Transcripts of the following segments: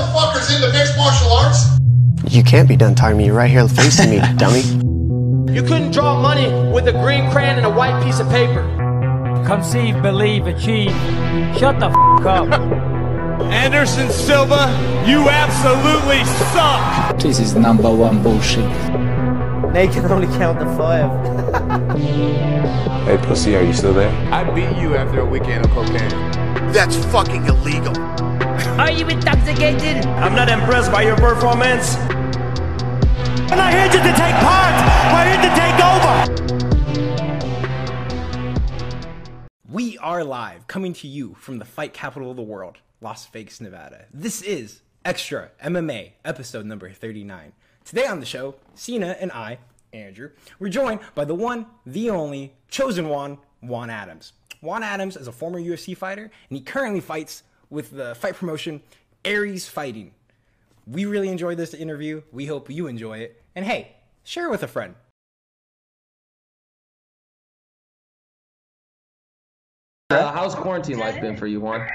motherfuckers into mixed martial arts? You can't be done talking to me You're right here facing me, dummy. You couldn't draw money with a green crayon and a white piece of paper. Conceive, believe, achieve. Shut the f up. Anderson Silva, you absolutely suck. This is number one bullshit. Nate can only count to five. hey, pussy, are you still there? I beat you after a weekend of cocaine. That's fucking illegal. Are you intoxicated? I'm not impressed by your performance. I'm not here just to take part. We're here to take over. We are live, coming to you from the fight capital of the world, Las Vegas, Nevada. This is Extra MMA, episode number 39. Today on the show, Cena and I, Andrew, we're joined by the one, the only, chosen one, Juan Adams. Juan Adams is a former UFC fighter, and he currently fights with the fight promotion Aries Fighting. We really enjoyed this interview. We hope you enjoy it. And hey, share it with a friend. Uh, how's quarantine life been for you, Juan?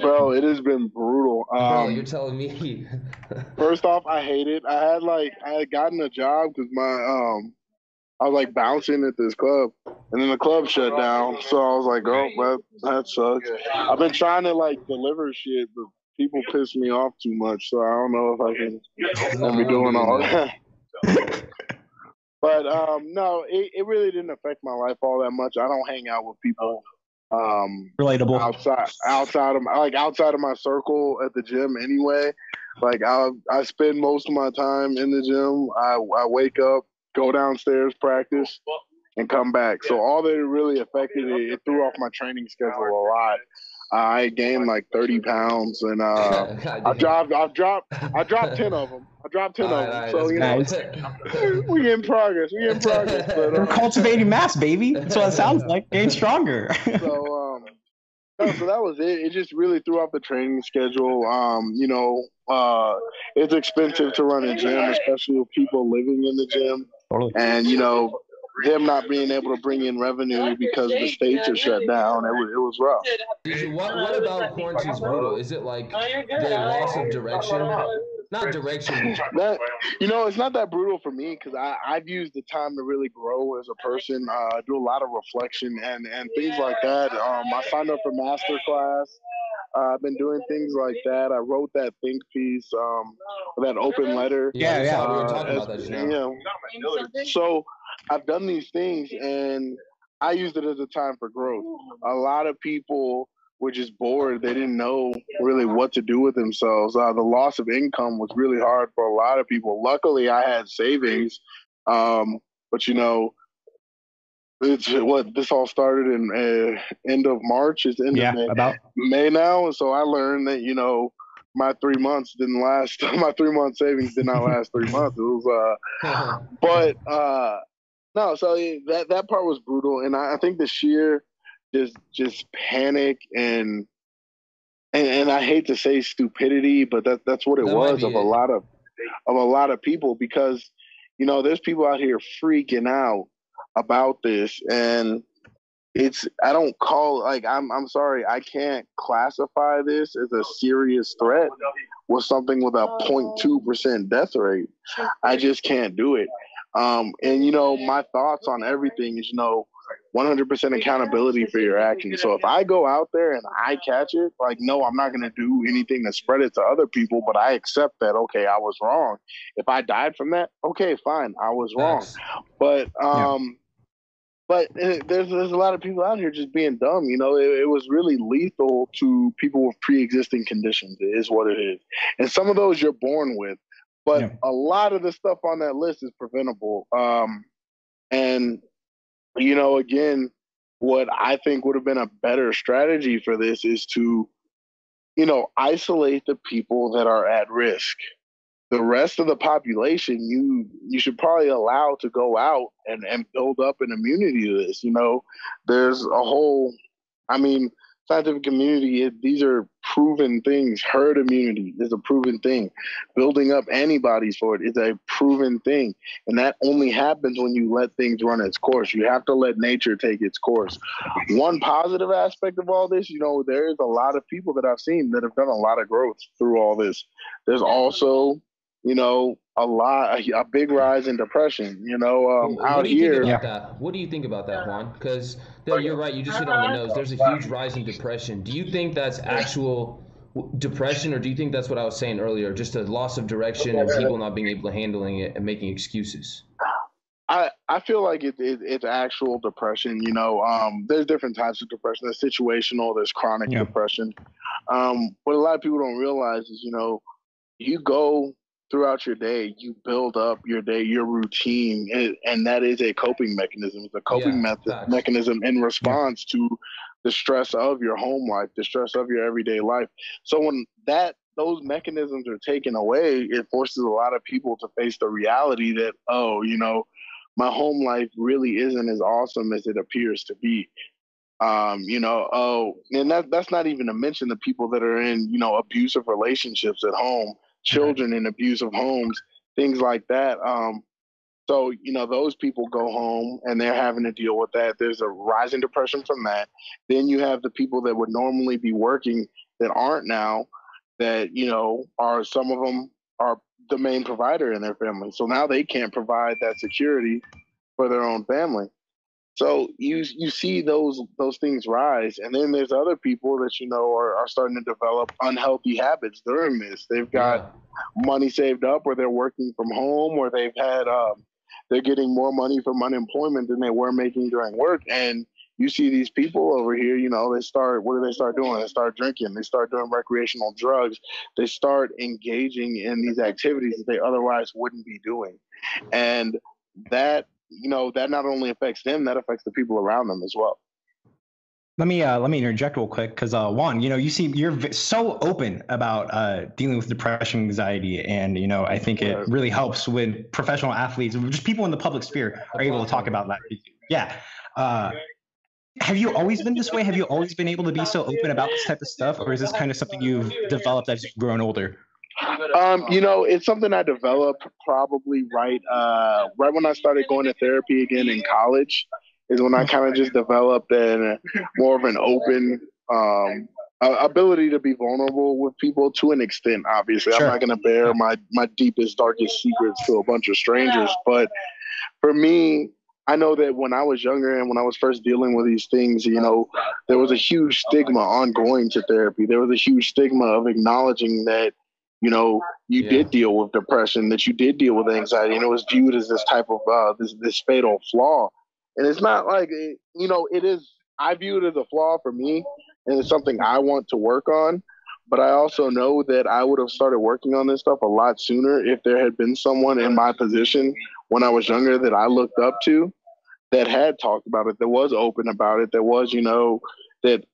Bro, it has been brutal. Um, Bro, you're telling me. first off, I hate it. I had like I had gotten a job because my um I was like bouncing at this club, and then the club shut down. So I was like, oh, well, that sucks. I've been trying to like deliver shit, but people piss me off too much. So I don't know if I can be doing all that. but um, no, it, it really didn't affect my life all that much. I don't hang out with people um relatable outside outside of like outside of my circle at the gym anyway like i i spend most of my time in the gym i i wake up go downstairs practice and come back so all that really affected it, it threw off my training schedule a lot I gained like 30 pounds, and uh, I dropped, I've dropped, I dropped 10 of them. I dropped 10 of them. right, so you that's know, we in progress. We in progress. But, We're uh, cultivating mass, baby. That's what it sounds like. Getting stronger. so um, no, so that was it. It just really threw off the training schedule. Um, you know, uh, it's expensive to run a gym, especially with people living in the gym, totally. and you know. Them not being able to bring in revenue because the states are shut down, it was, it was rough. what, what about quarantine's brutal? Is it like the loss of direction? Not direction. That you know, it's not that brutal for me because I I've used the time to really grow as a person. Uh, I do a lot of reflection and and things like that. Um, I signed up for master class. Uh, I've been doing things like that. I wrote that think piece, um, that open letter. Yeah, yeah. We were Uh, talking about that you know, so I've done these things and I used it as a time for growth. A lot of people were just bored. They didn't know really what to do with themselves. Uh, the loss of income was really hard for a lot of people. Luckily, I had savings, um, but you know, it's what this all started in uh, end of March. It's end Yeah, of May, about. May now, and so I learned that you know my three months didn't last. my three month savings did not last three months. It was uh, but uh no so that that part was brutal and I, I think the sheer just just panic and and, and I hate to say stupidity, but that that's what it That was be of a lot of of a lot of people because you know there's people out here freaking out about this and it's I don't call like I'm I'm sorry I can't classify this as a serious threat with something with a 0.2 percent death rate. I just can't do it. Um, and you know my thoughts on everything is you know 100% accountability for your actions. So if I go out there and I catch it, like no, I'm not gonna do anything to spread it to other people, but I accept that okay, I was wrong. If I died from that, okay, fine, I was wrong. But um, but uh, there's there's a lot of people out here just being dumb. You know, it, it was really lethal to people with pre-existing conditions. It is what it is, and some of those you're born with. But Yeah. a lot of the stuff on that list is preventable. Um, and you know, again, what I think would have been a better strategy for this is to, you know, isolate the people that are at risk. The rest of the population, you you should probably allow to go out and, and build up an immunity to this. You know, there's a whole, I mean, scientific community. It, these are proven things. Herd immunity is a proven thing. Building up antibodies for it is a proven thing. And that only happens when you let things run its course. You have to let nature take its course. One positive aspect of all this, you know, there is a lot of people that I've seen that have done a lot of growth through all this. There's also, you know, a lot, a, a big rise in depression. You know, um, what out do you here. think about that? What do you think about that, Juan? Because you're right. You just hit on the nose. There's a huge rise in depression. Do you think that's actual depression, or do you think that's what I was saying earlier, just a loss of direction and people not being able to handling it and making excuses? I, I feel like it, it, it's actual depression. You know, um, there's different types of depression. There's situational. There's chronic Yeah. depression. Um, what a lot of people don't realize is, you know, you go throughout your day, you build up your day, your routine, and, and that is a coping mechanism. It's a coping Yeah, method mechanism in response to the stress of your home life, the stress of your everyday life. So when that those mechanisms are taken away, it forces a lot of people to face the reality that, oh, you know, my home life really isn't as awesome as it appears to be. Um, you know, oh, and that that's not even to mention the people that are in, you know, abusive relationships at home, children in abusive homes, things like that. Um, so, you know, those people go home and they're having to deal with that. There's a rising depression from that. Then you have the people that would normally be working that aren't now, that, you know, are some of them are the main provider in their family. So now they can't provide that security for their own family. So you you see those those things rise, and then there's other people that you know are, are starting to develop unhealthy habits during this. They've got money saved up, or they're working from home, or they've had um, they're getting more money from unemployment than they were making during work. And you see these people over here, you know, they start what do they start doing? They start drinking, they start doing recreational drugs, they start engaging in these activities that they otherwise wouldn't be doing. And that you know that not only affects them that affects the people around them as well Let me uh, let me interject real quick because uh, Juan, you know, you see, you're v- so open about uh, dealing with depression, anxiety, and you know, I think it really helps when professional athletes, just people in the public sphere, are able to talk about that. Yeah. Uh, have you always been this way? Have you always been able to be so open about this type of stuff, or is this kind of something you've developed as you've grown older? Um, you know it's something i developed probably right uh, right when i started going to therapy again in college is when i kind of just developed an more of an open um, ability to be vulnerable with people to an extent obviously Sure. i'm not going to bear my my deepest darkest secrets to a bunch of strangers but for me I know that when I was younger and when I was first dealing with these things, you know, there was a huge stigma on going to therapy. There was a huge stigma of acknowledging that, you know, you Yeah. did deal with depression, that you did deal with anxiety, and it was viewed as this type of uh, this this fatal flaw. And it's not like it, you know, it is. I view it as a flaw for me, and it's something I want to work on. But I also know that I would have started working on this stuff a lot sooner if there had been someone in my position when I was younger that I looked up to that had talked about it, that was open about it, that was, you know, that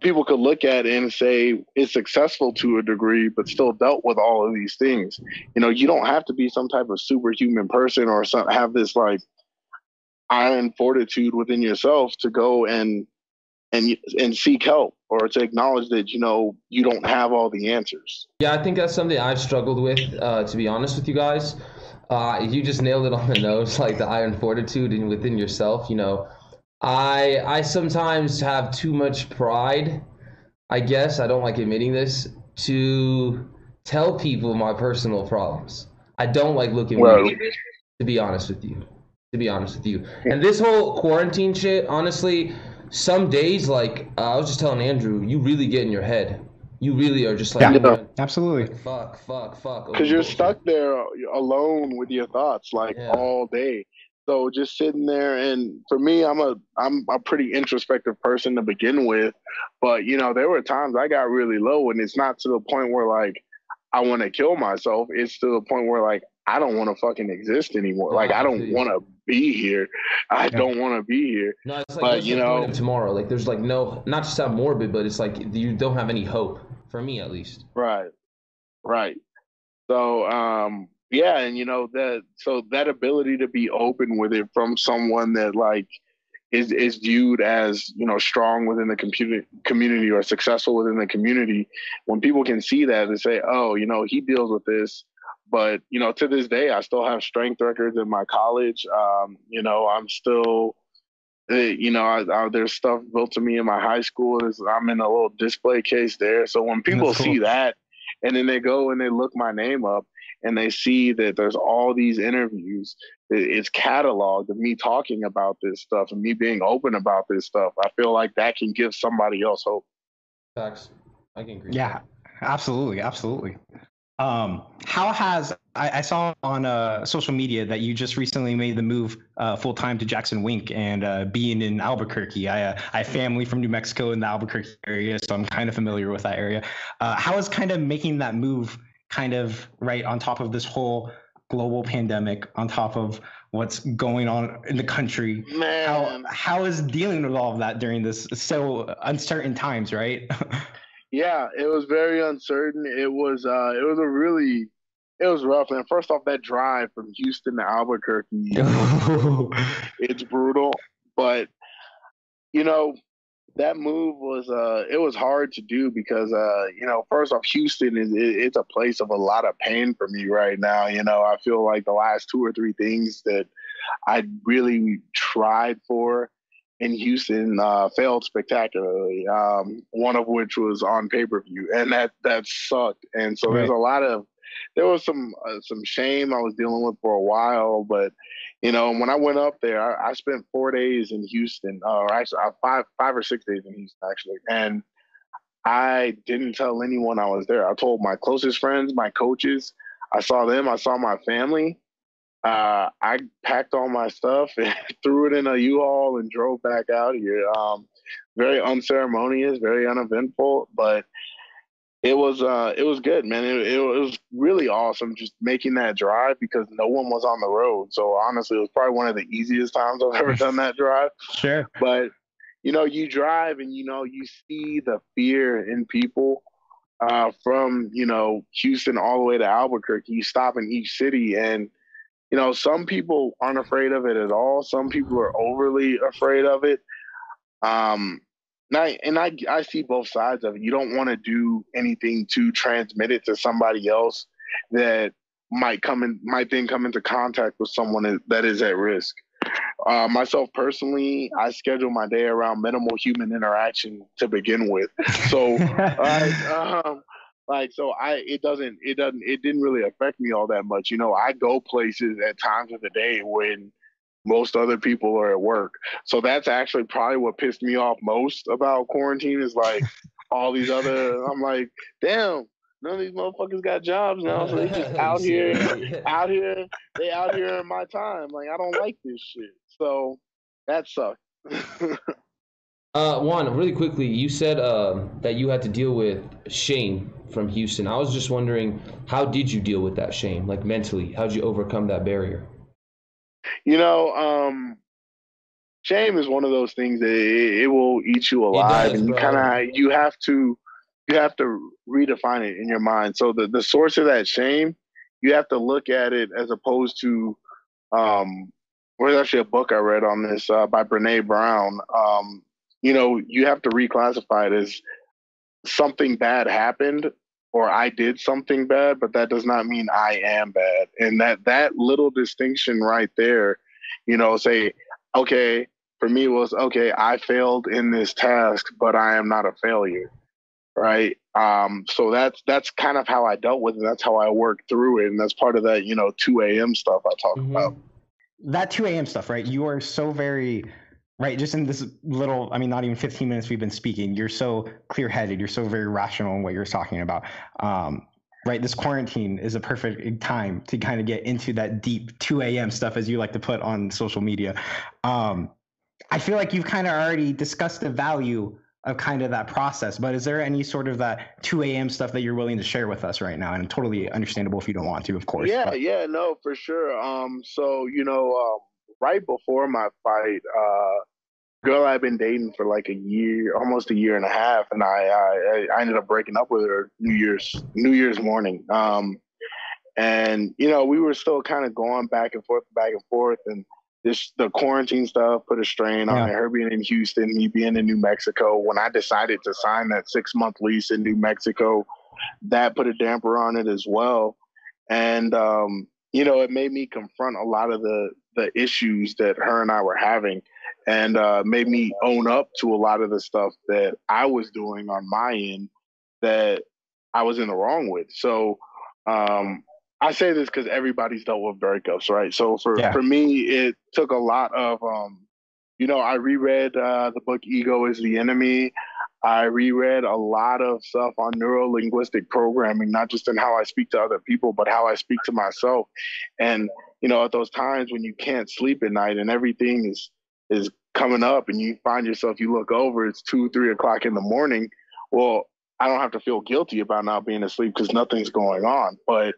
people could look at it and say it's successful to a degree, but still dealt with all of these things. You know, you don't have to be some type of superhuman person or some, have this like iron fortitude within yourself to go and and and seek help or to acknowledge that you know you don't have all the answers. Yeah, I think that's something I've struggled with, uh, to be honest with you guys. Uh, you just nailed it on the nose, like the iron fortitude and within yourself. You know, I I sometimes have too much pride. I guess I don't like admitting this to tell people my personal problems. I don't like looking Well- weak, to be honest with you. To be honest with you, and this whole quarantine shit, honestly, some days like uh, I was just telling Andrew, you really get in your head. You really are just like, Yeah. in your- Absolutely. fuck, fuck, fuck. over because you're bullshit. stuck there alone with your thoughts like Yeah. all day so just sitting there and for me i'm a i'm a pretty introspective person to begin with but you know there were times i got really low and it's not to the point where like i want to kill myself it's to the point where like i don't want to fucking exist anymore No, like i don't want to be here i don't want to be here No, it's like but, you know- tomorrow. Like there's like no, not to sound morbid, but it's like you don't have any hope for me at least. Right. Right. So um yeah, and you know that so that ability to be open with it from someone that like is is viewed as you know strong within the computer community or successful within the community when people can see that and say oh you know he deals with this. But you know to this day i still have strength records in my college. Um, you know i'm still eh, you know I, I, there's stuff built to me in my high school. I'm in a little display case there. So when people cool. see that and then they go and they look my name up and they see that there's all these interviews it's cataloged of me talking about this stuff and me being open about this stuff. I feel like that can give somebody else hope. Facts. I can agree. Yeah absolutely absolutely. Um, how has I, I, saw on uh, social media that you just recently made the move uh, full time to Jackson Wink and uh, being in Albuquerque. I, uh, I have family from New Mexico in the Albuquerque area, so I'm kind of familiar with that area. Uh, how is kind of making that move kind of right on top of this whole global pandemic, on top of what's going on in the country? Man. How how is dealing with all of that during this so uncertain times, right? yeah, it was very uncertain. It was uh it was a really it was rough. And first off, that drive from Houston to Albuquerque, it's brutal. But you know, that move was uh it was hard to do because uh you know first off Houston is it, it's a place of a lot of pain for me right now you know I feel like the last two or three things that I really tried for in Houston uh failed spectacularly um one of which was on pay-per-view and that that sucked and so right. there's a lot of there was some uh, some shame I was dealing with for a while but you know, when I went up there, I, I spent four days in Houston, uh, or actually five five or six days in Houston actually, and I didn't tell anyone I was there. I told my closest friends, my coaches. I saw them. I saw my family. Uh, I packed all my stuff and threw it in a U-Haul and drove back out here. Um, very unceremonious, very uneventful, but it was uh it was good man. It, it, it, was really awesome just making that drive because no one was on the road. So honestly it was probably one of the easiest times i've ever done that drive. Sure. But you know you drive and you know you see the fear in people uh from you know houston all the way to albuquerque. You stop in each city and you know some people aren't afraid of it at all. Some people are overly afraid of it. Um and I and I I see both sides of it. You don't want to do anything to transmit it to somebody else that might come in might then come into contact with someone that is at risk. Uh, myself personally, I schedule my day around minimal human interaction to begin with. So, um, like, so I it doesn't it doesn't it didn't really affect me all that much. You know, I go places at times of the day when most other people are at work. So that's actually probably what pissed me off most about quarantine is like all these other I'm like, damn, none of these motherfuckers got jobs now. So they just out here out here, they out here in my time. Like I don't like this shit. So that sucked. uh Juan, really quickly, you said uh, that you had to deal with shame from Houston. I was just wondering, how did you deal with that shame? Like mentally, how did you overcome that barrier? You know, um, shame is one of those things that it, it will eat you alive, does, and you kind of you have to you have to redefine it in your mind. So the the source of that shame, you have to look at it as opposed to um, there's actually a book I read on this uh, by Brene Brown. Um, you know, you have to reclassify it as something bad happened or I did something bad, but that does not mean I am bad. And that that little distinction right there, you know, say, okay, for me was okay, I failed in this task, but I am not a failure. Right. Um, so that's that's kind of how I dealt with it. That's how I worked through it. And that's part of that, you know, 2 a.m. stuff I talk mm-hmm. about. That 2 a.m. stuff, right? You are so very right just in this little i mean not even 15 minutes we've been speaking you're so clear-headed you're so very rational in what you're talking about. Um, right this quarantine is a perfect time to kind of get into that deep 2 a.m stuff as you like to put on social media. Um, i feel like you've kind of already discussed the value of kind of that process but is there any sort of that 2 a.m stuff that you're willing to share with us right now? And totally understandable if you don't want to of course yeah but. yeah no for sure. Um so you know um right before my fight, uh, girl I've been dating for like a year, almost a year and a half, and I I, I ended up breaking up with her New Year's New Year's morning. Um, and you know we were still kind of going back and forth, back and forth, and this the quarantine stuff put a strain on Yeah. it. Her being in Houston, me being in New Mexico. When I decided to sign that six month lease in New Mexico, that put a damper on it as well. And um, you know, it made me confront a lot of the the issues that her and I were having, and uh, made me own up to a lot of the stuff that I was doing on my end that I was in the wrong with. So um, I say this because everybody's dealt with breakups, right? So for Yeah. for me, it took a lot of, um, you know, I reread uh, the book "Ego Is the Enemy." I reread a lot of stuff on neuro linguistic programming, not just in how I speak to other people, but how I speak to myself. And you know, at those times when you can't sleep at night and everything is is coming up, and you find yourself, you look over, it's two, three o'clock in the morning. Well, I don't have to feel guilty about not being asleep because nothing's going on. But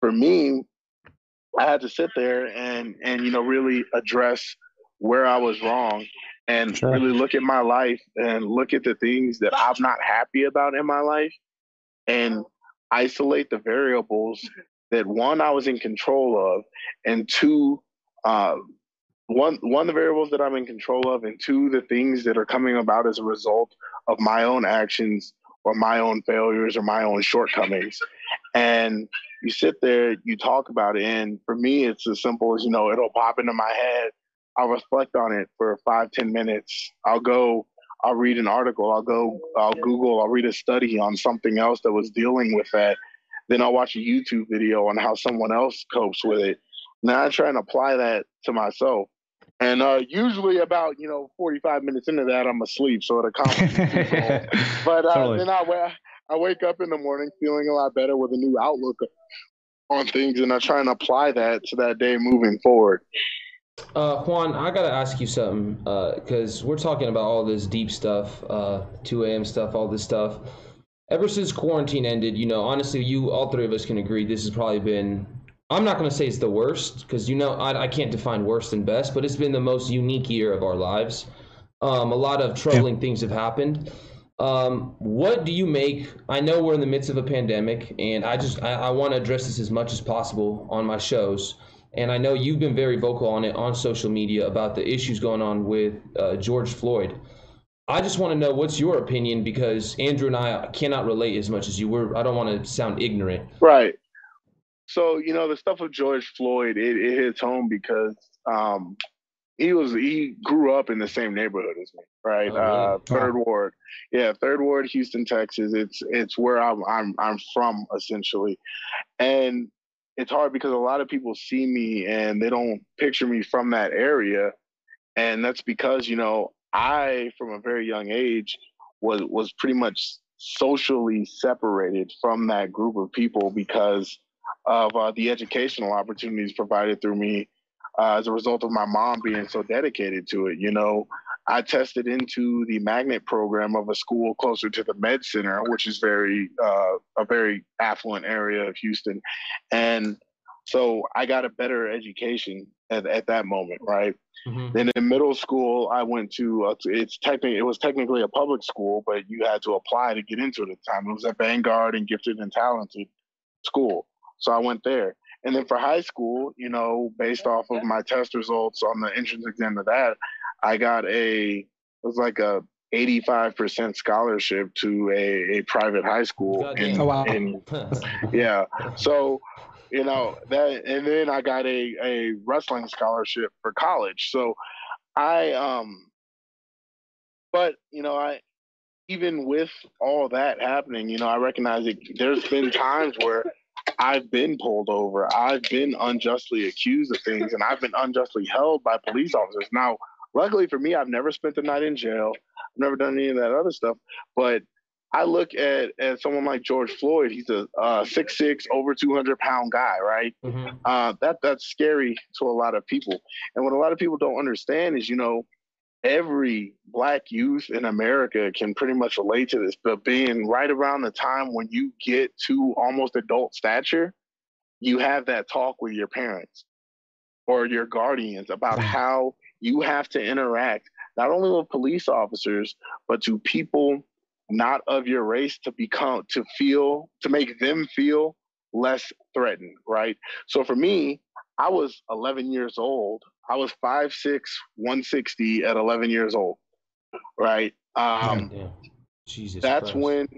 for me, I had to sit there and and you know really address where I was wrong and Sure. really look at my life and look at the things that I'm not happy about in my life and isolate the variables that one I was in control of and two uh, one one the variables that I'm in control of and two the things that are coming about as a result of my own actions or my own failures or my own shortcomings and you sit there you talk about it and for me it's as simple as you know it'll pop into my head i'll reflect on it for five ten minutes. I'll go i'll read an article. I'll go i'll google i'll read a study on something else that was dealing with that. Then i'll watch a youtube video on how someone else copes with it. Now i try and apply that to myself. And uh, usually about you know 45 minutes into that i'm asleep so it accomplishes but uh, Totally. then I, wa- I wake up in the morning feeling a lot better with a new outlook on things, and I try and apply that to that day moving forward. Uh, Juan, I gotta ask you something because we're talking about all this deep stuff, uh, 2 a.m. stuff, all this stuff. Ever since quarantine ended, you know, honestly, you all three of us can agree this has probably been. I'm not gonna say it's the worst because you know I, I can't define worse than best, but it's been the most unique year of our lives. Um, a lot of troubling things have happened. Um, what do you make? I know we're in the midst of a pandemic, and I just I, I want to address this as much as possible on my shows. And I know you've been very vocal on it on social media about the issues going on with uh, George Floyd. I just want to know what's your opinion because Andrew and I cannot relate as much as you. We're I don't want to sound ignorant. Right. So you know the stuff with George Floyd, it, it hits home because um, he was he grew up in the same neighborhood as me, right? Oh, uh, third ward, yeah, third ward, Houston, Texas. It's it's where I'm I'm I'm from essentially, and it's hard because a lot of people see me and they don't picture me from that area, and that's because you know I from a very young age was was pretty much socially separated from that group of people because of uh, the educational opportunities provided through me uh, as a result of my mom being so dedicated to it. You know, I tested into the magnet program of a school closer to the med center, which is very uh, a very affluent area of Houston, and so I got a better education at, at that moment, right? Then in middle school, I went to uh, it's technically it was technically a public school, but you had to apply to get into it at the time. It was a Vanguard and Gifted and Talented school, so I went there. And then for high school, you know, based off of my test results on the entrance exam to that, I got a it was like a 85% scholarship to a, a private high school in, Oh, wow. in yeah. So, you know, that and then I got a, a wrestling scholarship for college. So I um but you know, I even with all that happening, you know, I recognize that there's been times where I've been pulled over. I've been unjustly accused of things and I've been unjustly held by police officers. Now, luckily for me, I've never spent the night in jail. I've never done any of that other stuff. But I look at, at someone like George Floyd. He's a uh, six six, over two hundred pound guy, right? Uh, that that's scary to a lot of people. And what a lot of people don't understand is, you know, every black youth in America can pretty much relate to this. But being right around the time when you get to almost adult stature, you have that talk with your parents or your guardians about how you have to interact not only with police officers but to people not of your race to become to feel to make them feel less threatened right so for me i was 11 years old I was 5'6", 160 at 11 years old, right? Um, Jesus that's Christ. when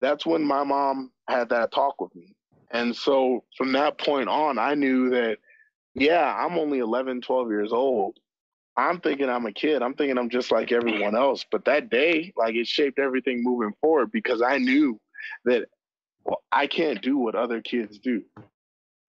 that's when my mom had that talk with me. And so from that point on, I knew that, yeah, I'm only 11, 12 years old. I'm thinking I'm a kid. I'm thinking I'm just like everyone else. But that day, like it shaped everything moving forward because I knew that well, I can't do what other kids do.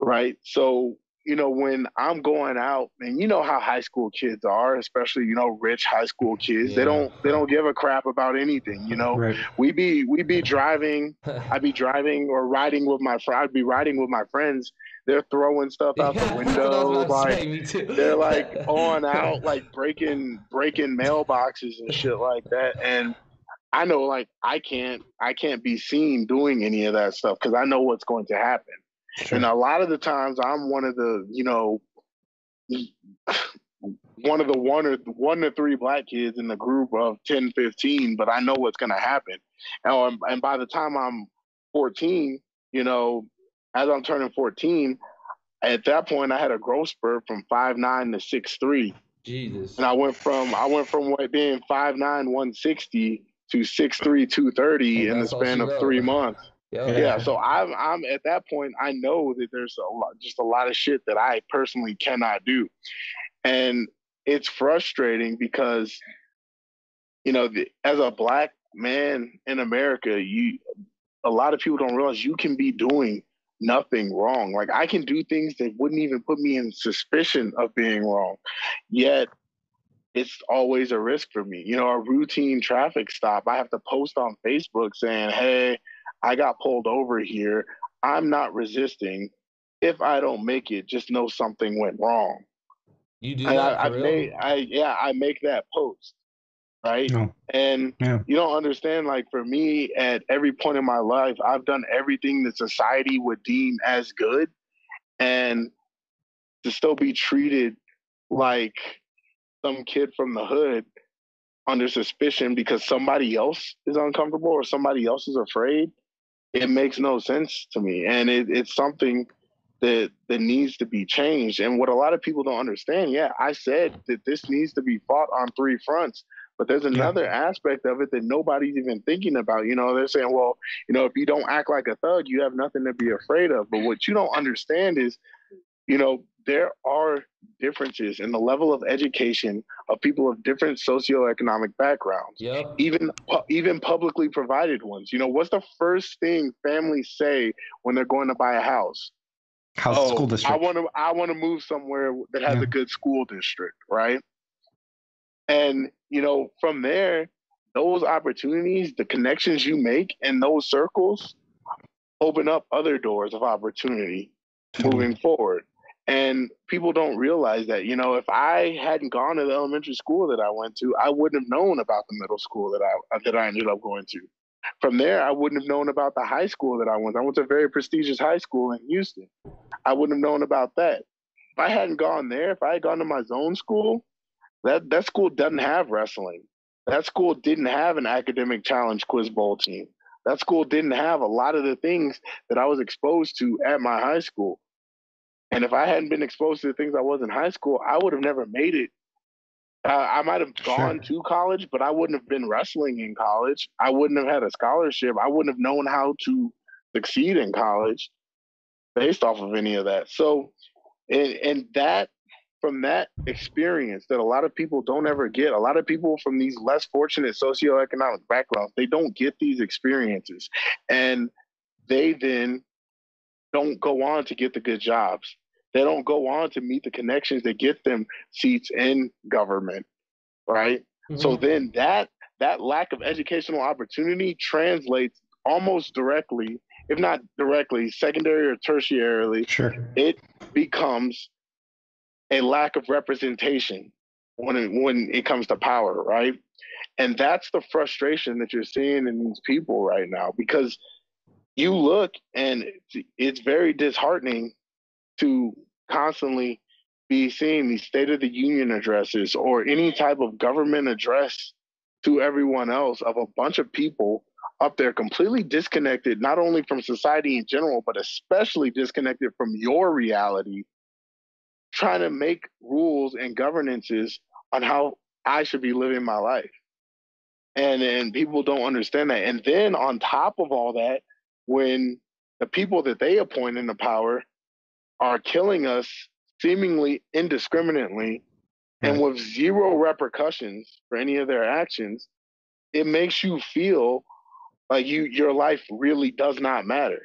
Right. So you know, when I'm going out, and you know how high school kids are, especially you know rich high school kids, Yeah. they don't they don't give a crap about anything. You know, Right. we be we be driving, I'd be driving or riding with my friend. I'd be riding with my friends. They're throwing stuff out Yeah, the that's what I was window, like say, they're like on out, like breaking breaking mailboxes and shit like that. And I know, like I can't I can't be seen doing any of that stuff because I know what's going to happen. And a lot of the times, I'm one of the you know one of the one or one to three black kids in the group of 10, 15, but I know what's going to happen. And, um, and by the time I'm 14, you know, as I'm turning 14, at that point I had a growth spurt from five nine to six three, Jesus. and I went from I went from what being five nine 160 to six three 230 And in the span she of wrote. three months. Yo, Yeah, so I'm I'm at that point. I know that there's a lot, just a lot of shit that I personally cannot do, and it's frustrating because, you know, the, as a black man in America, you a lot of people don't realize you can be doing nothing wrong. Like I can do things that wouldn't even put me in suspicion of being wrong, yet it's always a risk for me. You know, a routine traffic stop, I have to post on Facebook saying, "Hey." I got pulled over here. I'm not resisting. If I don't make it, just know something went wrong. You do And that I, I made, I yeah, I make that post, right? No. And Yeah. you don't understand. Like for me, at every point in my life, I've done everything that society would deem as good, and to still be treated like some kid from the hood under suspicion because somebody else is uncomfortable or somebody else is afraid it makes no sense to me and it, it's something that that needs to be changed and what a lot of people don't understand yeah i said that this needs to be fought on three fronts but there's another aspect of it that nobody's even thinking about you know they're saying well you know if you don't act like a thug you have nothing to be afraid of but what you don't understand is you know there are differences in the level of education of people of different socioeconomic backgrounds Yep. even even publicly provided ones. You know, what's the first thing families say when they're going to buy a house? How's Oh, school district? I want to I want to move somewhere that has Yeah. a good school district, right? And you know, from there, those opportunities, the connections you make in those circles open up other doors of opportunity moving forward. And people don't realize that, you know, if I hadn't gone to the elementary school that I went to, I wouldn't have known about the middle school that I that I ended up going to. From there, I wouldn't have known about the high school that I went. to. I went to a very prestigious high school in Houston. I wouldn't have known about that. If I hadn't gone there, if I had gone to my zone school, that that school doesn't have wrestling. That school didn't have an academic challenge quiz bowl team. That school didn't have a lot of the things that I was exposed to at my high school. And if I hadn't been exposed to the things I was in high school, I would have never made it. Uh, I might have gone to college, but I wouldn't have been wrestling in college. I wouldn't have had a scholarship. I wouldn't have known how to succeed in college based off of any of that. So, and, and that from that experience that a lot of people don't ever get, a lot of people from these less fortunate socioeconomic backgrounds, they don't get these experiences. And they then don't go on to get the good jobs. They don't go on to meet the connections that get them seats in government, right? Mm-hmm. So then that that lack of educational opportunity translates almost directly, if not directly, secondary or tertiarily, sure. it becomes a lack of representation when it, when it comes to power, right? And that's the frustration that you're seeing in these people right now because you look and it's, it's very disheartening to constantly be seeing these state of the union addresses or any type of government address to everyone else of a bunch of people up there completely disconnected not only from society in general but especially disconnected from your reality trying to make rules and governances on how I should be living my life. And and people don't understand that. And then on top of all that, when the people that they appoint into power are killing us seemingly indiscriminately and with zero repercussions for any of their actions, it makes you feel like you your life really does not matter.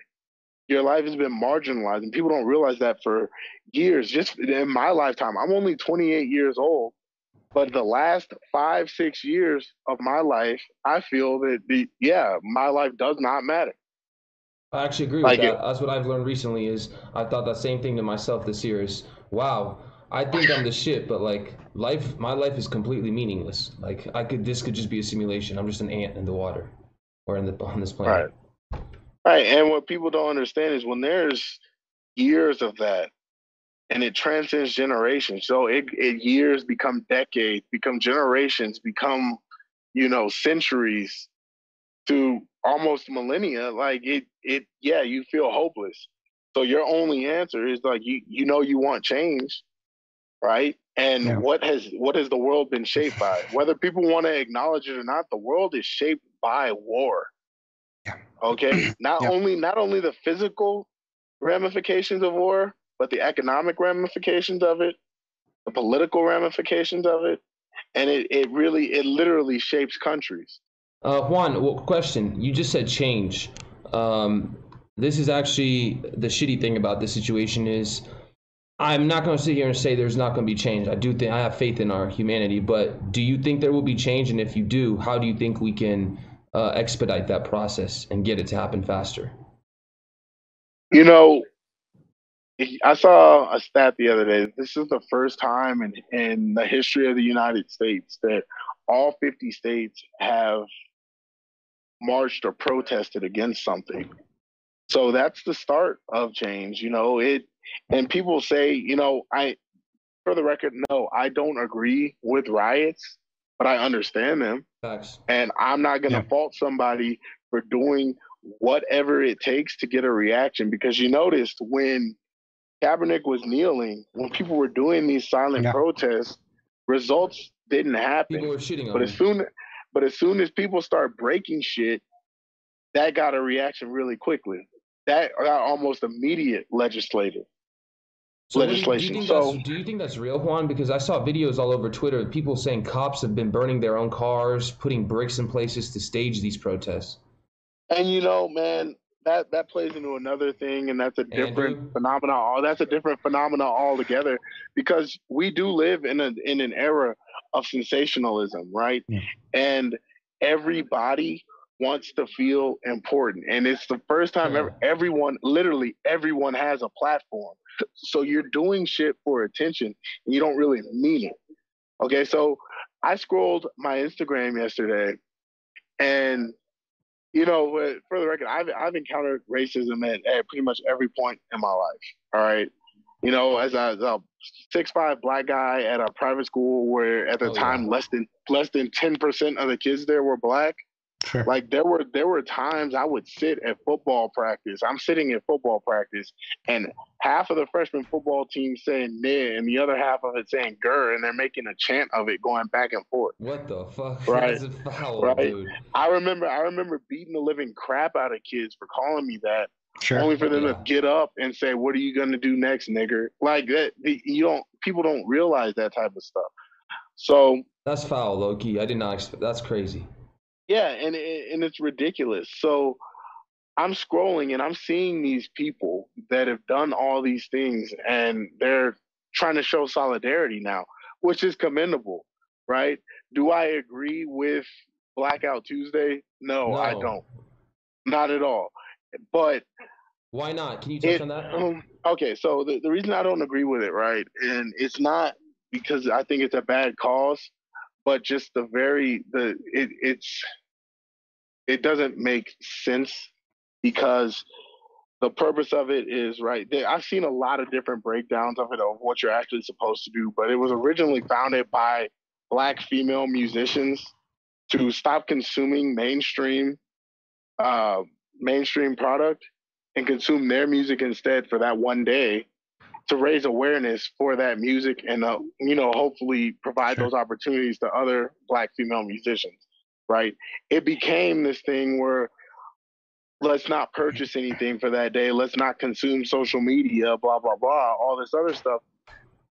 Your life has been marginalized, and people don't realize that for years. Just in my lifetime, I'm only 28 years old, but the last five, six years of my life, I feel that the yeah, my life does not matter. I actually agree with like that. It, That's what I've learned recently. Is I thought that same thing to myself this year. Is wow, I think I'm the shit, but like life, my life is completely meaningless. Like I could, this could just be a simulation. I'm just an ant in the water, or in the on this planet. Right. Right. And what people don't understand is when there's years of that, and it transcends generations. So it, it years become decades, become generations, become, you know, centuries to almost millennia. Like it, it, yeah, you feel hopeless. So your only answer is like you, you know, you want change, right? And yeah. what has what has the world been shaped by? Whether people want to acknowledge it or not, the world is shaped by war. Okay. Not yeah. only not only the physical ramifications of war, but the economic ramifications of it, the political ramifications of it, and it, it really it literally shapes countries. Uh, Juan, well, question. You just said change. Um, this is actually the shitty thing about this situation is I'm not going to sit here and say there's not going to be change. I do think I have faith in our humanity, but do you think there will be change? And if you do, how do you think we can uh, expedite that process and get it to happen faster? You know, I saw a stat the other day. This is the first time in, in the history of the United States that all 50 states have marched or protested against something. So that's the start of change. You know, it and people say, you know, I for the record, no, I don't agree with riots, but I understand them. Facts. And I'm not gonna yeah. fault somebody for doing whatever it takes to get a reaction because you noticed when Kaepernick was kneeling, when people were doing these silent yeah. protests, results didn't happen. People were shitting but as soon but as soon as people start breaking shit, that got a reaction really quickly. That got almost immediate legislative so legislation. Do you, so, do you think that's real, Juan? Because I saw videos all over Twitter, of people saying cops have been burning their own cars, putting bricks in places to stage these protests. And you know, man, that that plays into another thing, and that's a different Andrew? phenomenon. Oh, that's a different phenomenon altogether, because we do live in a in an era of sensationalism, right? Yeah. And everybody wants to feel important, and it's the first time yeah. ever, everyone, literally everyone, has a platform. So you're doing shit for attention, and you don't really mean it. Okay, so I scrolled my Instagram yesterday, and you know, uh, for the record, I've I've encountered racism at, at pretty much every point in my life. All right, you know, as a, as a six five black guy at a private school where at the oh, time yeah. less than less than ten percent of the kids there were black. Sure. Like there were there were times I would sit at football practice. I'm sitting at football practice, and half of the freshman football team saying "ned" and the other half of it saying "gur," and they're making a chant of it going back and forth. What the fuck? Right, foul, right. Dude. I remember I remember beating the living crap out of kids for calling me that. Sure. Only for them yeah. to get up and say, "What are you gonna do next, nigger?" Like that. You don't. People don't realize that type of stuff. So that's foul, Loki. I did not expect. That's crazy. Yeah, and and it's ridiculous. So I'm scrolling and I'm seeing these people that have done all these things and they're trying to show solidarity now, which is commendable, right? Do I agree with Blackout Tuesday? No, no. I don't. Not at all. But why not? Can you touch it, on that? Um, okay, so the, the reason I don't agree with it, right, and it's not because I think it's a bad cause, but just the very the it, it's it doesn't make sense because the purpose of it is right there. I've seen a lot of different breakdowns of it of what you're actually supposed to do, but it was originally founded by black female musicians to stop consuming mainstream uh, mainstream product and consume their music instead for that one day to raise awareness for that music and uh, you know hopefully provide sure. those opportunities to other black female musicians right it became this thing where let's not purchase anything for that day let's not consume social media blah blah blah all this other stuff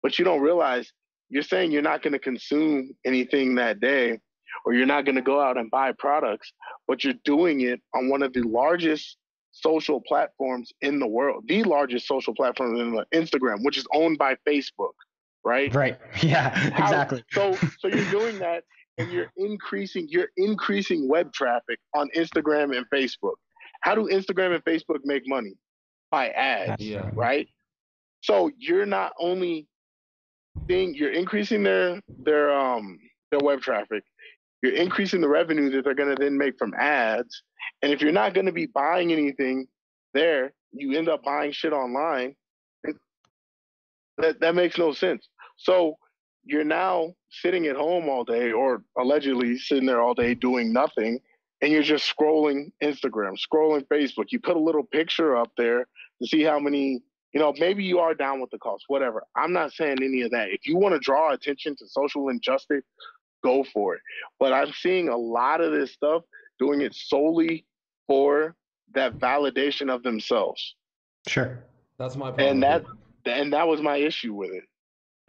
but you don't realize you're saying you're not going to consume anything that day or you're not going to go out and buy products but you're doing it on one of the largest social platforms in the world, the largest social platform in the Instagram, which is owned by Facebook, right? Right. Yeah, How, exactly. so so you're doing that and you're increasing you're increasing web traffic on Instagram and Facebook. How do Instagram and Facebook make money? By ads, yeah. right? So you're not only being you're increasing their their um their web traffic, you're increasing the revenue that they're going to then make from ads. And if you're not going to be buying anything there, you end up buying shit online. That that makes no sense. So you're now sitting at home all day, or allegedly sitting there all day doing nothing, and you're just scrolling Instagram, scrolling Facebook. You put a little picture up there to see how many you know, maybe you are down with the cost, whatever. I'm not saying any of that. If you want to draw attention to social injustice, go for it. But I'm seeing a lot of this stuff doing it solely for that validation of themselves. Sure. That's my problem. And that and that was my issue with it.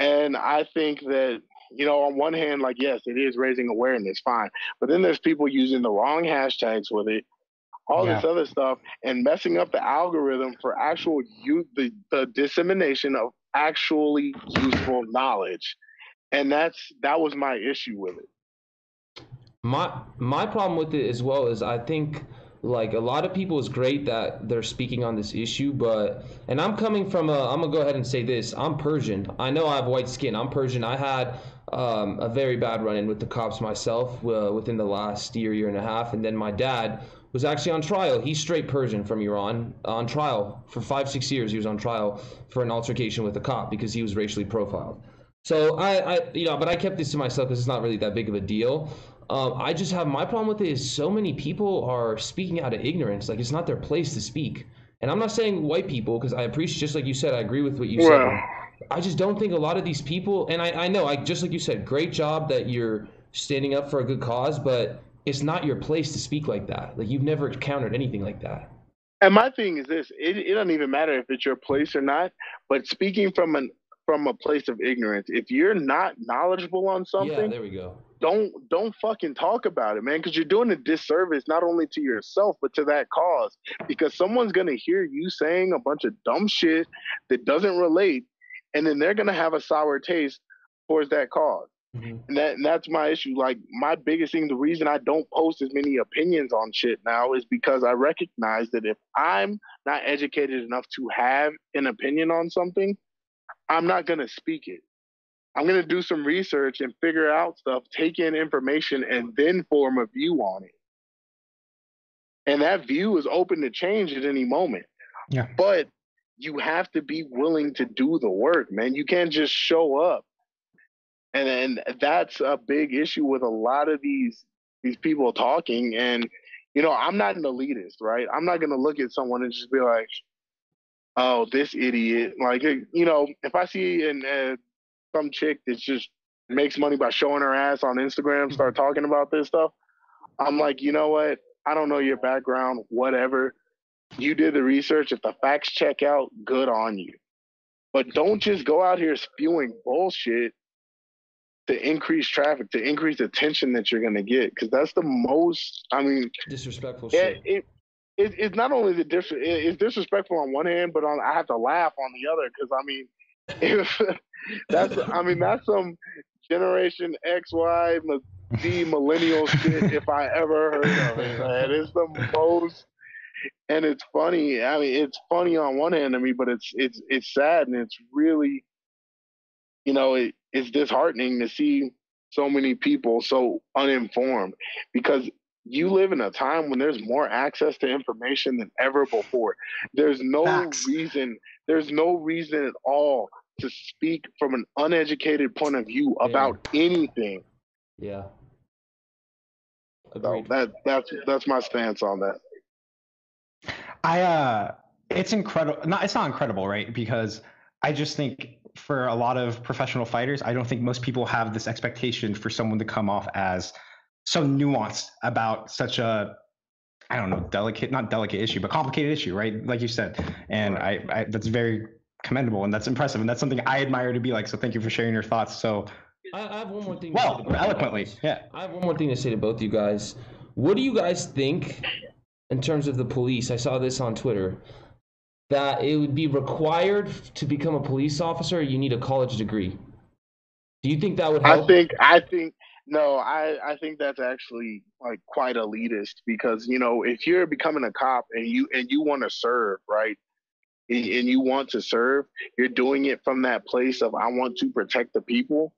And I think that you know, on one hand, like yes, it is raising awareness, fine. But then there's people using the wrong hashtags with it, all yeah. this other stuff, and messing up the algorithm for actual use the, the dissemination of actually useful knowledge and that's that was my issue with it my my problem with it as well is i think like a lot of people is great that they're speaking on this issue but and i'm coming from a i'm gonna go ahead and say this i'm persian. I know i have white skin. I'm persian. I had um, a very bad run-in with the cops myself uh, within the last year year and a half and then my dad was actually on trial. He's straight persian from iran on trial for five six years. He was on trial for an altercation with a cop because he was racially profiled. So I, I you know, but I kept this to myself because it's not really that big of a deal. Um, I just have my problem with it is so many people are speaking out of ignorance. Like it's not their place to speak. And I'm not saying white people because I appreciate, just like you said, I agree with what you well, said. I just don't think a lot of these people, and I, I know, I just like you said, great job that you're standing up for a good cause, but it's not your place to speak like that. Like you've never encountered anything like that. And my thing is this: it, it doesn't even matter if it's your place or not. But speaking from an from a place of ignorance. If you're not knowledgeable on something, yeah, there we go. Don't don't fucking talk about it, man, because you're doing a disservice not only to yourself but to that cause. Because someone's gonna hear you saying a bunch of dumb shit that doesn't relate, and then they're gonna have a sour taste towards that because mm-hmm. And that and that's my issue. Like my biggest thing, the reason I don't post as many opinions on shit now is because I recognize that if I'm not educated enough to have an opinion on something, I'm not going to speak it. I'm going to do some research and figure out stuff, take in information, and then form a view on it. And that view is open to change at any moment. Yeah. But you have to be willing to do the work, man. You can't just show up. And and that's a big issue with a lot of these these people talking. And you know, I'm not an elitist, right? I'm not gonna look at someone and just be like, oh, this idiot. Like, you know, if I see an, uh, some chick that just makes money by showing her ass on Instagram, start mm-hmm. talking about this stuff, I'm like, you know what? I don't know your background, whatever. You did the research. If the facts check out, good on you. But don't just go out here spewing bullshit to increase traffic, to increase attention that you're going to get. Because that's the most, I mean, disrespectful it, it, it, it's not only the dis- it's disrespectful on one hand, but on I have to laugh on the other because I mean, if that's I mean that's some Generation X Y Z millennial shit if I ever heard of it. Man. It's the most, and it's funny. I mean, it's funny on one hand to me, but it's it's it's sad and it's really, you know, it, it's disheartening to see so many people so uninformed because you live in a time when there's more access to information than ever before. There's no Facts. reason, there's no reason at all to speak from an uneducated point of view about yeah. anything. Yeah. So that that's that's my stance on that. I uh it's incredible. Not it's not incredible, right? Because I just think for a lot of professional fighters, I don't think most people have this expectation for someone to come off as so nuanced about such a I don't know, delicate, not delicate issue, but complicated issue, right? Like you said. And I, I that's very commendable and that's impressive. And that's something I admire to be like. So thank you for sharing your thoughts. So I, I have one more thing. Well, eloquently, yeah. I have one more thing to say to both you guys. What do you guys think in terms of the police? I saw this on Twitter that it would be required to become a police officer. You need a college degree. Do you think that would help? I think I think no, I I think that's actually like quite elitist because you know if you're becoming a cop and you and you want to serve, right? And, and you want to serve, you're doing it from that place of I want to protect the people.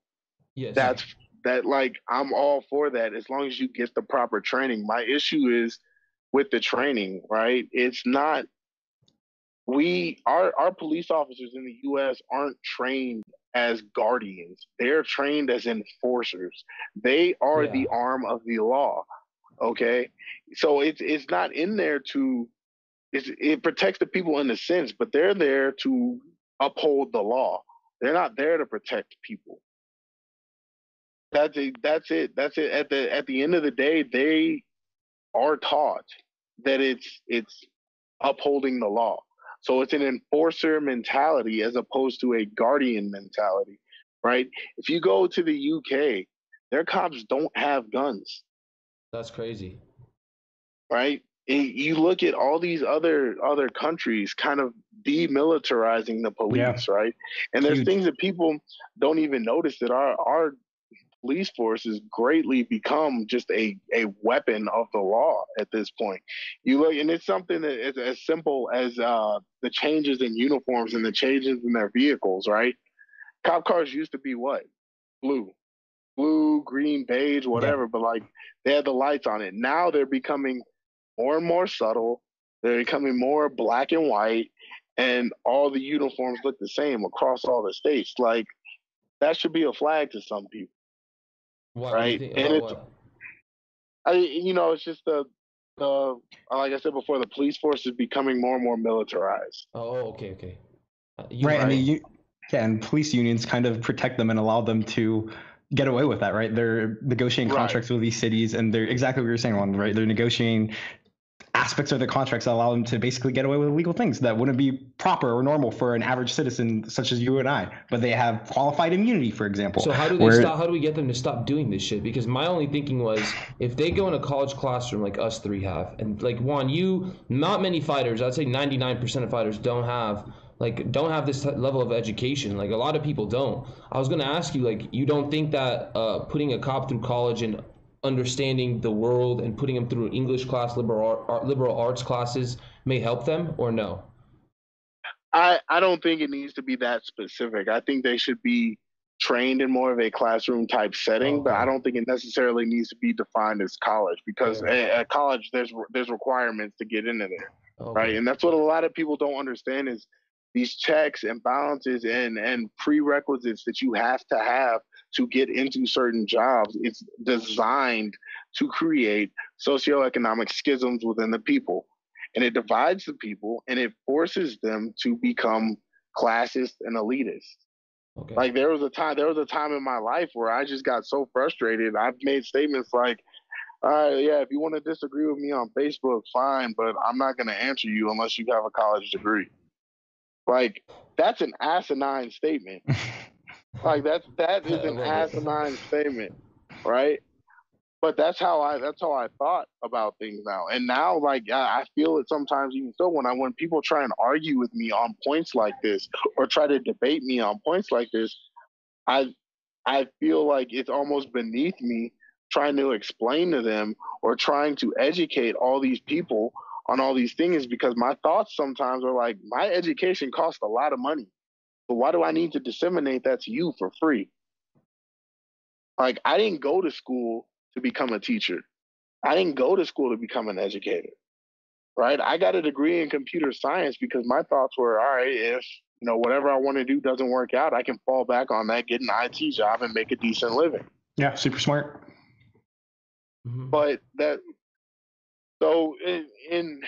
Yes. That's that like I'm all for that as long as you get the proper training. My issue is with the training, right? It's not we our our police officers in the US aren't trained as guardians. They're trained as enforcers. They are Yeah. the arm of the law. Okay? So it's it's not in there to it's, it protects the people in a sense, but they're there to uphold the law. They're not there to protect people. That's it. That's it. That's it. At the at the end of the day, they are taught that it's it's upholding the law. So it's an enforcer mentality as opposed to a guardian mentality, right? If you go to the UK, their cops don't have guns, That's crazy. right? And you look at all these other other countries kind of demilitarizing the police, right? And there's Huge. things that people don't even notice that our our police force has greatly become just a a weapon of the law at this point. You look, and it's something that is as simple as uh, the changes in uniforms and the changes in their vehicles, right? Cop cars used to be what? Blue, blue, green, beige, whatever, but like they had the lights on it. Now they're becoming more and more subtle. They're becoming more black and white, and all the uniforms look the same across all the states. Like that should be a flag to some people. What Right, think- and about it's- what? I, you know, it's just the, the like I said before, the police force is becoming more and more militarized. Oh, okay, okay. Uh, you- right, and the, u- yeah, and police unions kind of protect them and allow them to get away with that, right? They're negotiating Right. contracts with these cities, and they're exactly what you're saying, Juan, right? They're negotiating aspects of the contracts that allow them to basically get away with illegal things that wouldn't be proper or normal for an average citizen such as you and I. But they have qualified immunity, for example. So how do they where- stop? How do we get them to stop doing this shit? Because my only thinking was, if they go in a college classroom like us three have, and like Juan, you, not many fighters, I'd say ninety nine percent of fighters don't have like don't have this t- level of education. Like a lot of people don't. I was gonna ask you, like, you don't think that uh, putting a cop through college and understanding the world and putting them through English class, liberal art, liberal arts classes may help them, or no? I I don't think it needs to be that specific. I think they should be trained in more of a classroom type setting, but I don't think it necessarily needs to be defined as college because at, at college there's there's requirements to get into there, right? And that's what a lot of people don't understand is these checks and balances and and prerequisites that you have to have to get into certain jobs. It's designed to create socioeconomic schisms within the people and it divides the people and it forces them to become classist and elitist. Okay. Like there was a time there was a time in my life where I just got so frustrated. I've made statements like, all right, yeah, if you want to disagree with me on Facebook, fine, but I'm not gonna answer you unless you have a college degree. Like that's an asinine statement. like that's that is an asinine statement, right? But that's how I that's how I thought about things now. And now like I, I feel it sometimes even still when I when people try and argue with me on points like this or try to debate me on points like this, I I feel like it's almost beneath me trying to explain to them or trying to educate all these people on all these things because my thoughts sometimes are like my education costs a lot of money. But why do I need to disseminate that to you for free? Like I didn't go to school to become a teacher. I didn't go to school to become an educator. Right? I got a degree in computer science because my thoughts were, all right, if you know whatever I want to do doesn't work out, I can fall back on that, get an IT job and make a decent living. Yeah, super smart. Mm-hmm. But that so in, in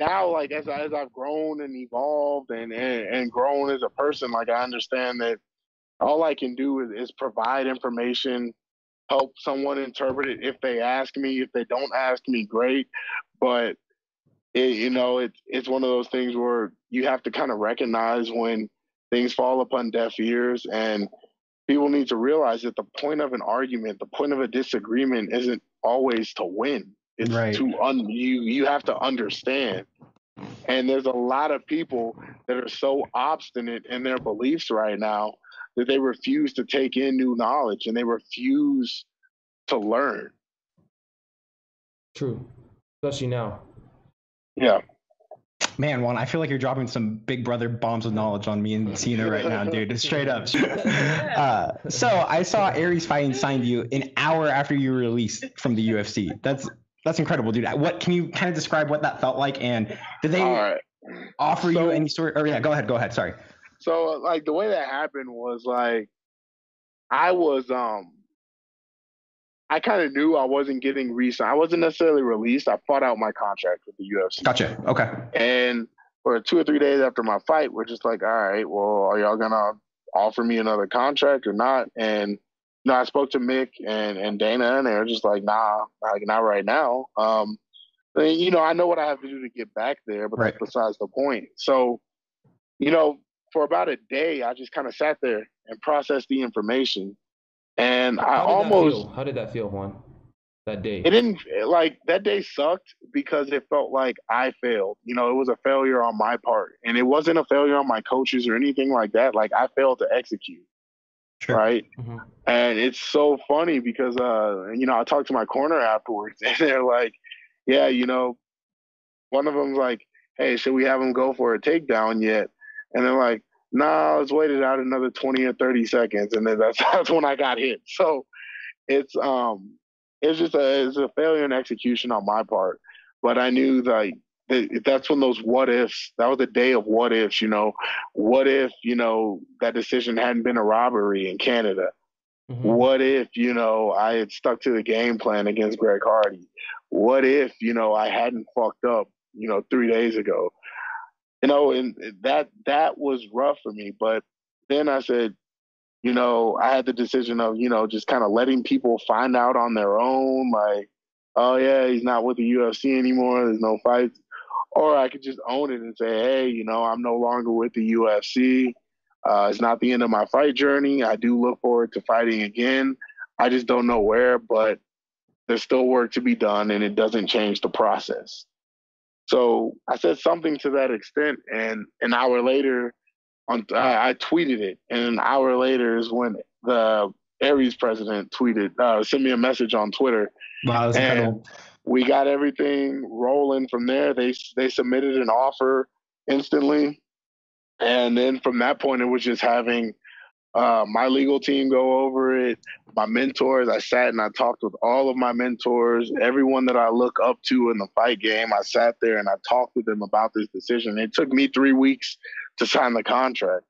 now, like as I, as I've grown and evolved and, and and grown as a person, like I understand that all I can do is, is provide information, help someone interpret it if they ask me. If they don't ask me, great. But it, you know, it's it's one of those things where you have to kind of recognize when things fall upon deaf ears and people need to realize that the point of an argument, the point of a disagreement isn't always to win. It's Right. to un you you have to understand. And there's a lot of people that are so obstinate in their beliefs right now that they refuse to take in new knowledge and they refuse to learn. True, especially now. Yeah. Man, Juan, I feel like you're dropping some big brother bombs of knowledge on me and Cena right now, dude. Straight up. Uh, so I saw ARES Fighting signed you an hour after you were released from the UFC. That's that's incredible, dude. What can you kind of describe what that felt like? And did they right. offer So- you any sort? Or yeah, go ahead, go ahead. Sorry. So like the way that happened was like I was um I kind of knew I wasn't getting re I wasn't necessarily released. I fought out my contract with the UFC. Gotcha. Okay. And for two or three days after my fight, we're just like, all right, well, are y'all gonna offer me another contract or not? And you know, I spoke to Mick and, and Dana, and they were just like, nah, like not right now. Um, and, you know, I know what I have to do to get back there, but that's besides the point. So, you know, for about a day, I just kind of sat there and processed the information, and I How did that almost? How did that feel, Juan? That day. it didn't like that day sucked because it felt like I failed. You know, it was a failure on my part, and it wasn't a failure on my coaches or anything like that. Like I failed to execute, right? And it's so funny because uh, you know, I talked to my corner afterwards, and they're like, "Yeah, you know," one of them's like, "Hey, should we have him go for a takedown yet?" And they're like, "Nah, let's wait it out another twenty or thirty seconds," and then that's that's when I got hit. So it's um it's just a it's a failure in execution on my part. But I knew like that that's when those what ifs. That was a day of what ifs. You know, what if you know that decision hadn't been a robbery in Canada? Mm-hmm. What if you know I had stuck to the game plan against Greg Hardy? What if you know I hadn't fucked up? You know, three days ago. You know, and that that was rough for me. But then I said, you know, I had the decision of, you know, just kind of letting people find out on their own, like, oh yeah, he's not with the UFC anymore. There's no fights. Or I could just own it and say, hey, you know, I'm no longer with the UFC. Uh, it's not the end of my fight journey. I do look forward to fighting again. I just don't know where, but there's still work to be done, and it doesn't change the process. So I said something to that extent, and an hour later, on I, I tweeted it, and an hour later is when the ARES president tweeted, uh, sent me a message on Twitter. Wow, that's and incredible. We got everything rolling from there. They they submitted an offer instantly, and then from that point, it was just having uh, my legal team go over it. My mentors, I sat and I talked with all of my mentors, everyone that I look up to in the fight game. I sat there and I talked with them about this decision. It took me three weeks to sign the contract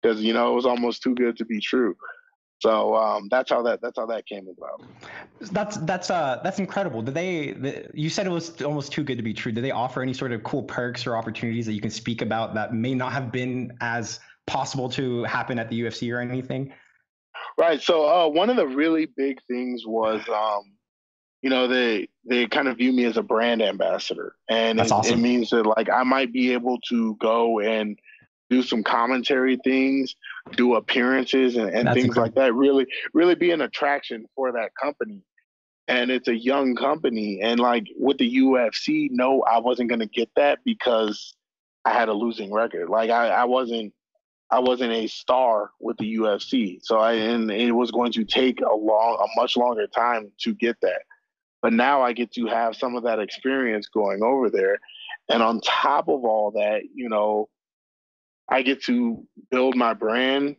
because you know it was almost too good to be true. So um, that's how that that's how that came about. That's that's uh that's incredible. Did they? The, you said it was almost too good to be true. Did they offer any sort of cool perks or opportunities that you can speak about that may not have been as possible to happen at the UFC or anything? Right. So uh, one of the really big things was, um, you know, they they kind of view me as a brand ambassador, and it, awesome. it means that like I might be able to go and do some commentary things, do appearances, and, and things like that. Really, really be an attraction for that company. And it's a young company, and like with the UFC, no, I wasn't gonna get that because I had a losing record. Like I, I wasn't I wasn't a star with the UFC. So I and it was going to take a long a much longer time to get that. But now I get to have some of that experience going over there. And on top of all that, you know, I get to build my brand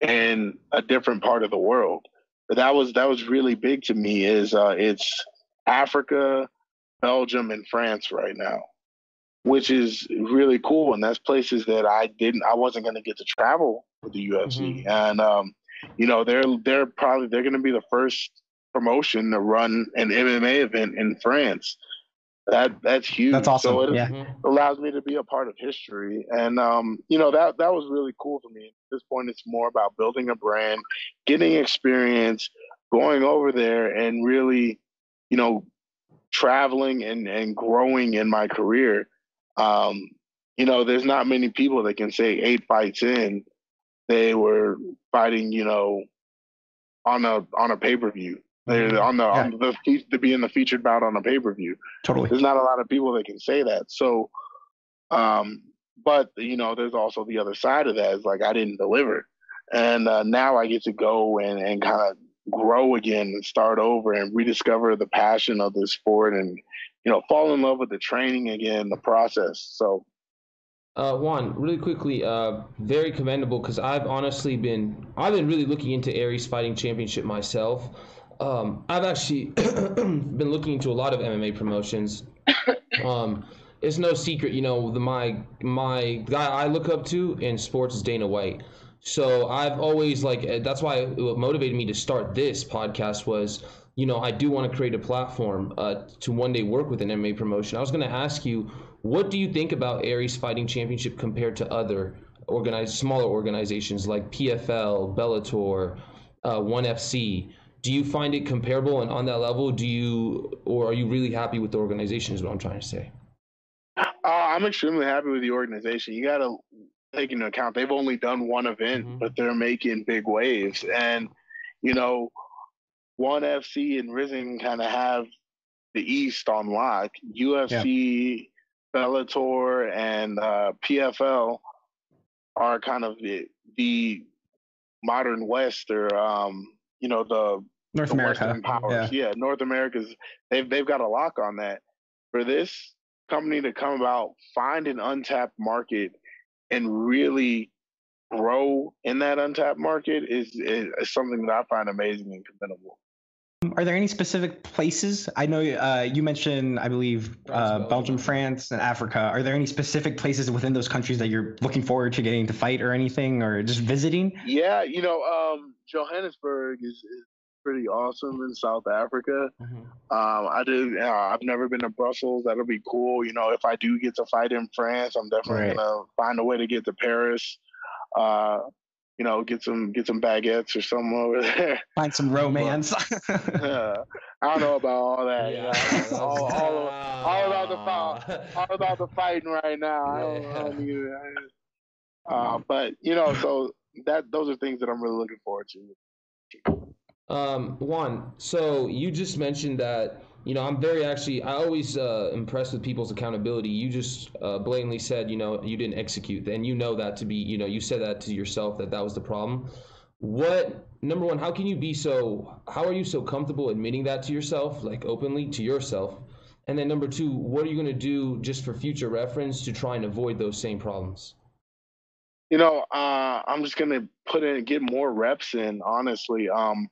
in a different part of the world. But that was that was really big to me is uh it's Africa, Belgium and France right now which is really cool. And that's places that I didn't, I wasn't going to get to travel with the UFC. And, um, you know, they're, they're probably, they're going to be the first promotion to run an MMA event in France. That that's huge. That's awesome. So it yeah. allows me to be a part of history, and um, you know that that was really cool for me. At this point, it's more about building a brand, getting experience, going over there, and really, you know, traveling and and growing in my career. Um, you know, there's not many people that can say eight fights in, they were fighting, you know, on a on a pay per view. They're on the Yeah. on the fe- to be in the featured bout on a pay per view. Totally. There's not a lot of people that can say that. So, um, but you know, there's also the other side of that. Is like I didn't deliver, and uh, now I get to go and and kind of grow again and start over and rediscover the passion of this sport and you know fall in love with the training again, the process. So Uh, Juan, really quickly, uh, very commendable because I've honestly been I've been really looking into ARES Fighting Championship myself. Um, I've actually been looking into a lot of MMA promotions. Um, it's no secret, you know, the my my guy I look up to in sports is Dana White. So I've always like uh, that's why what motivated me to start this podcast was you know I do want to create a platform uh, to one day work with an MMA promotion. I was going to ask you what do you think about ARES Fighting Championship compared to other organized smaller organizations like PFL, Bellator, uh, One FC? Do you find it comparable and on that level? Do you or are you really happy with the organization? Is what I'm trying to say. Uh, I'm extremely happy with the organization. You got to take into account they've only done one event, but they're making big waves. And you know, one FC and Rizin kind of have the East on lock. UFC, Bellator, and uh, PFL are kind of the, the modern West or um, you know the North the America. Western powers. Yeah. Yeah. North America's they've they've got a lock on that. For this company to come about, find an untapped market and really grow in that untapped market is, is, is something that I find amazing and commendable. Are there any specific places? I know uh, you mentioned, I believe, uh, Belgium, France, and Africa. Are there any specific places within those countries that you're looking forward to getting to fight or anything, or just visiting? Yeah, you know, um, Johannesburg is, is pretty awesome in South Africa. Um, I do. Uh, I've never been to Brussels. That'll be cool. You know, if I do get to fight in France, I'm definitely Right. gonna find a way to get to Paris. Uh, you know, get some get some baguettes or something over there. Find some romance. Yeah. I don't know about all that. you know, all, all, all about the fight, all about the fighting right now. I don't, I don't need it. I Uh, but you know, so that those are things that I'm really looking forward to. Um, Juan, so you just mentioned that, you know, I'm very actually, I always uh, impressed with people's accountability. You just uh, blatantly said, you know, you didn't execute, and you know that to be, you know, you said that to yourself that that was the problem. What, number one, how can you be so, how are you so comfortable admitting that to yourself, like openly to yourself? And then number two, what are you going to do just for future reference to try and avoid those same problems? You know, uh, I'm just gonna put in get more reps in. Honestly, um,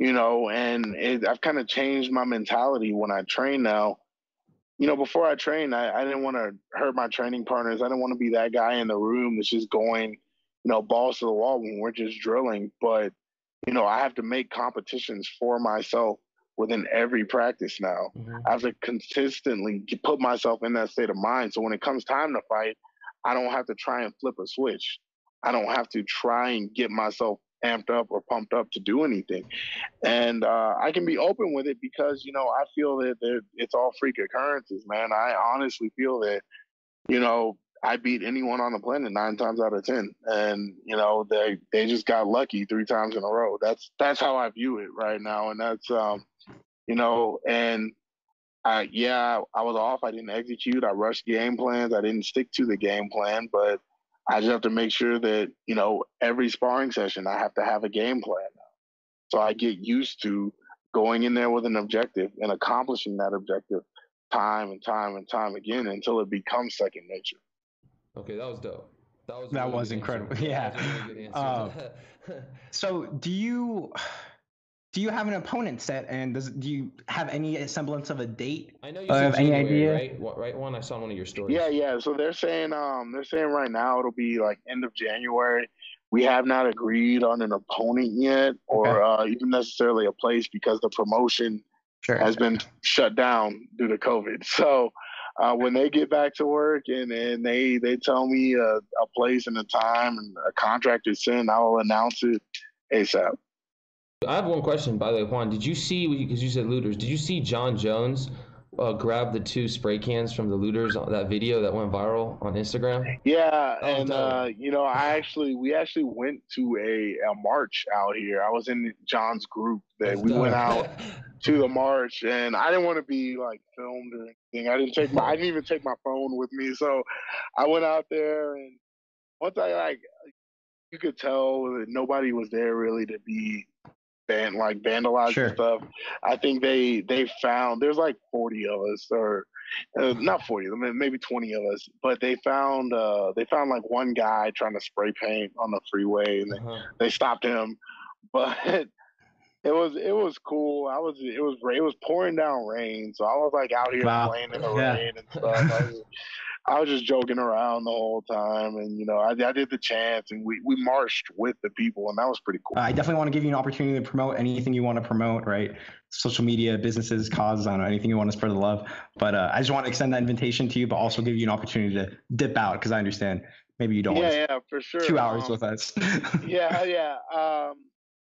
you know, and it, I've kind of changed my mentality when I train now. You know, before I train, I, I didn't want to hurt my training partners. I didn't want to be that guy in the room that's just going, you know, balls to the wall when we're just drilling. But you know, I have to make competitions for myself within every practice now. Mm-hmm. I have to consistently put myself in that state of mind. So when it comes time to fight, I don't have to try and flip a switch. I don't have to try and get myself amped up or pumped up to do anything. And uh, I can be open with it because, you know, I feel that it's all freak occurrences, man. I honestly feel that, you know, I beat anyone on the planet nine times out of ten, and you know they they just got lucky three times in a row. That's that's how I view it right now, and that's um, you know, and I yeah, I was off. I didn't execute. I rushed game plans. I didn't stick to the game plan, but I just have to make sure that you know every sparring session I have to have a game plan. So I get used to going in there with an objective and accomplishing that objective time and time and time again until it becomes second nature. Okay, that was dope. That was That really was incredible. answer. Yeah. That was really good Uh, so, do you do you have an opponent set, and does do you have any semblance of a date? I know you have any idea? right? What, right one I saw one of your stories. Yeah, yeah. So they're saying um they're saying right now it'll be like end of January. We have not agreed on an opponent yet or uh, even necessarily a place because the promotion sure. has been shut down due to COVID. So uh, when they get back to work and, and they they tell me a, a place and a time and a contract is sent, I will announce it ASAP. I have one question, by the way, Juan. Did you see because you said looters? Did you see Jon Jones uh, grab the two spray cans from the looters on that video that went viral on Instagram? Yeah, oh, and uh, you know, I actually we actually went to a, a march out here. I was in Jon's group that we went out to the march, and I didn't want to be like filmed or anything. I didn't take my I didn't even take my phone with me, so I went out there and once I like you could tell that nobody was there really to be van like vandalizing sure. stuff. I think they they found there's like 40 of us or uh, not 40 maybe 20 of us but they found uh they found like one guy trying to spray paint on the freeway and uh-huh. they, they stopped him but it was it was cool i was it was it was pouring down rain so i was like out here wow. playing in the yeah. rain and stuff I was just joking around the whole time, and you know, I, I, did the chants, and we, we marched with the people, and that was pretty cool. I definitely want to give you an opportunity to promote anything you want to promote, right? Social media, businesses, causes, I don't know, anything you want to spread the love. But uh, I just want to extend that invitation to you, but also give you an opportunity to dip out because I understand maybe you don't. Yeah, yeah, for sure. Two hours um, with us. yeah, yeah. Um,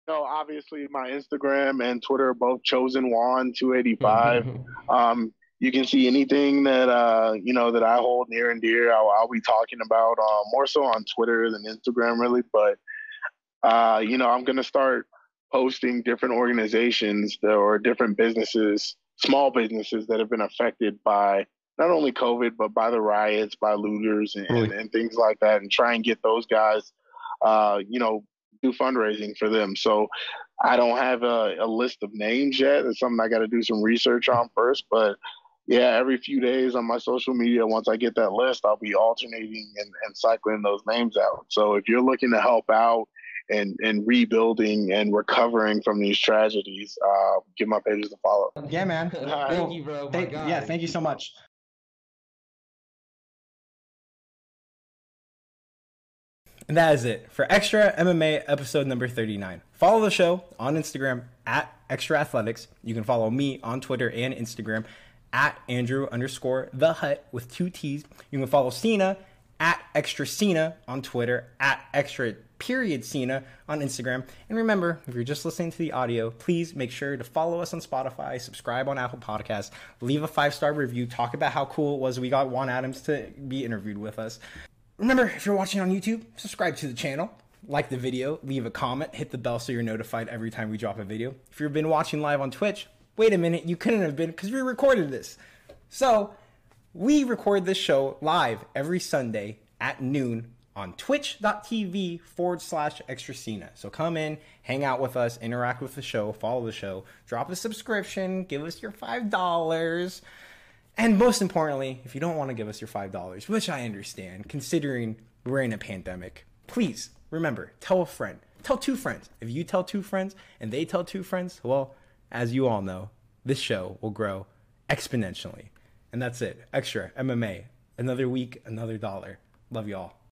no, obviously my Instagram and Twitter are both chosen Juan two eighty five. um, you can see anything that uh, you know that I hold near and dear. I'll, I'll be talking about uh, more so on Twitter than Instagram, really. But uh, you know, I'm gonna start posting different organizations that, or different businesses, small businesses that have been affected by not only COVID but by the riots, by looters, and, and, and things like that, and try and get those guys, uh, you know, do fundraising for them. So I don't have a, a list of names yet. It's something I got to do some research on first, but yeah, every few days on my social media, once I get that list, I'll be alternating and, and cycling those names out. So if you're looking to help out and, and rebuilding and recovering from these tragedies, uh, give my pages a follow. Yeah, man. thank you, bro. Thank, yeah, thank you so much. And that is it for Extra MMA episode number 39. Follow the show on Instagram at Extra Athletics. You can follow me on Twitter and Instagram at Andrew underscore the hut with two T's. You can follow Cena at extra Cena on Twitter, at extra period Cena on Instagram. And remember, if you're just listening to the audio, please make sure to follow us on Spotify, subscribe on Apple Podcasts, leave a five star review, talk about how cool it was we got Juan Adams to be interviewed with us. Remember, if you're watching on YouTube, subscribe to the channel. Like the video, leave a comment, hit the bell so you're notified every time we drop a video. If you've been watching live on Twitch, wait a minute, you couldn't have been because we recorded this. So we record this show live every Sunday at noon on twitch.tv forward slash extracena. So come in, hang out with us, interact with the show, follow the show, drop a subscription, give us your $5. And most importantly, if you don't want to give us your $5, which I understand, considering we're in a pandemic, please remember, tell a friend, tell two friends. If you tell two friends and they tell two friends, well, as you all know, this show will grow exponentially. And that's it. Extra MMA. Another week, another dollar. Love y'all.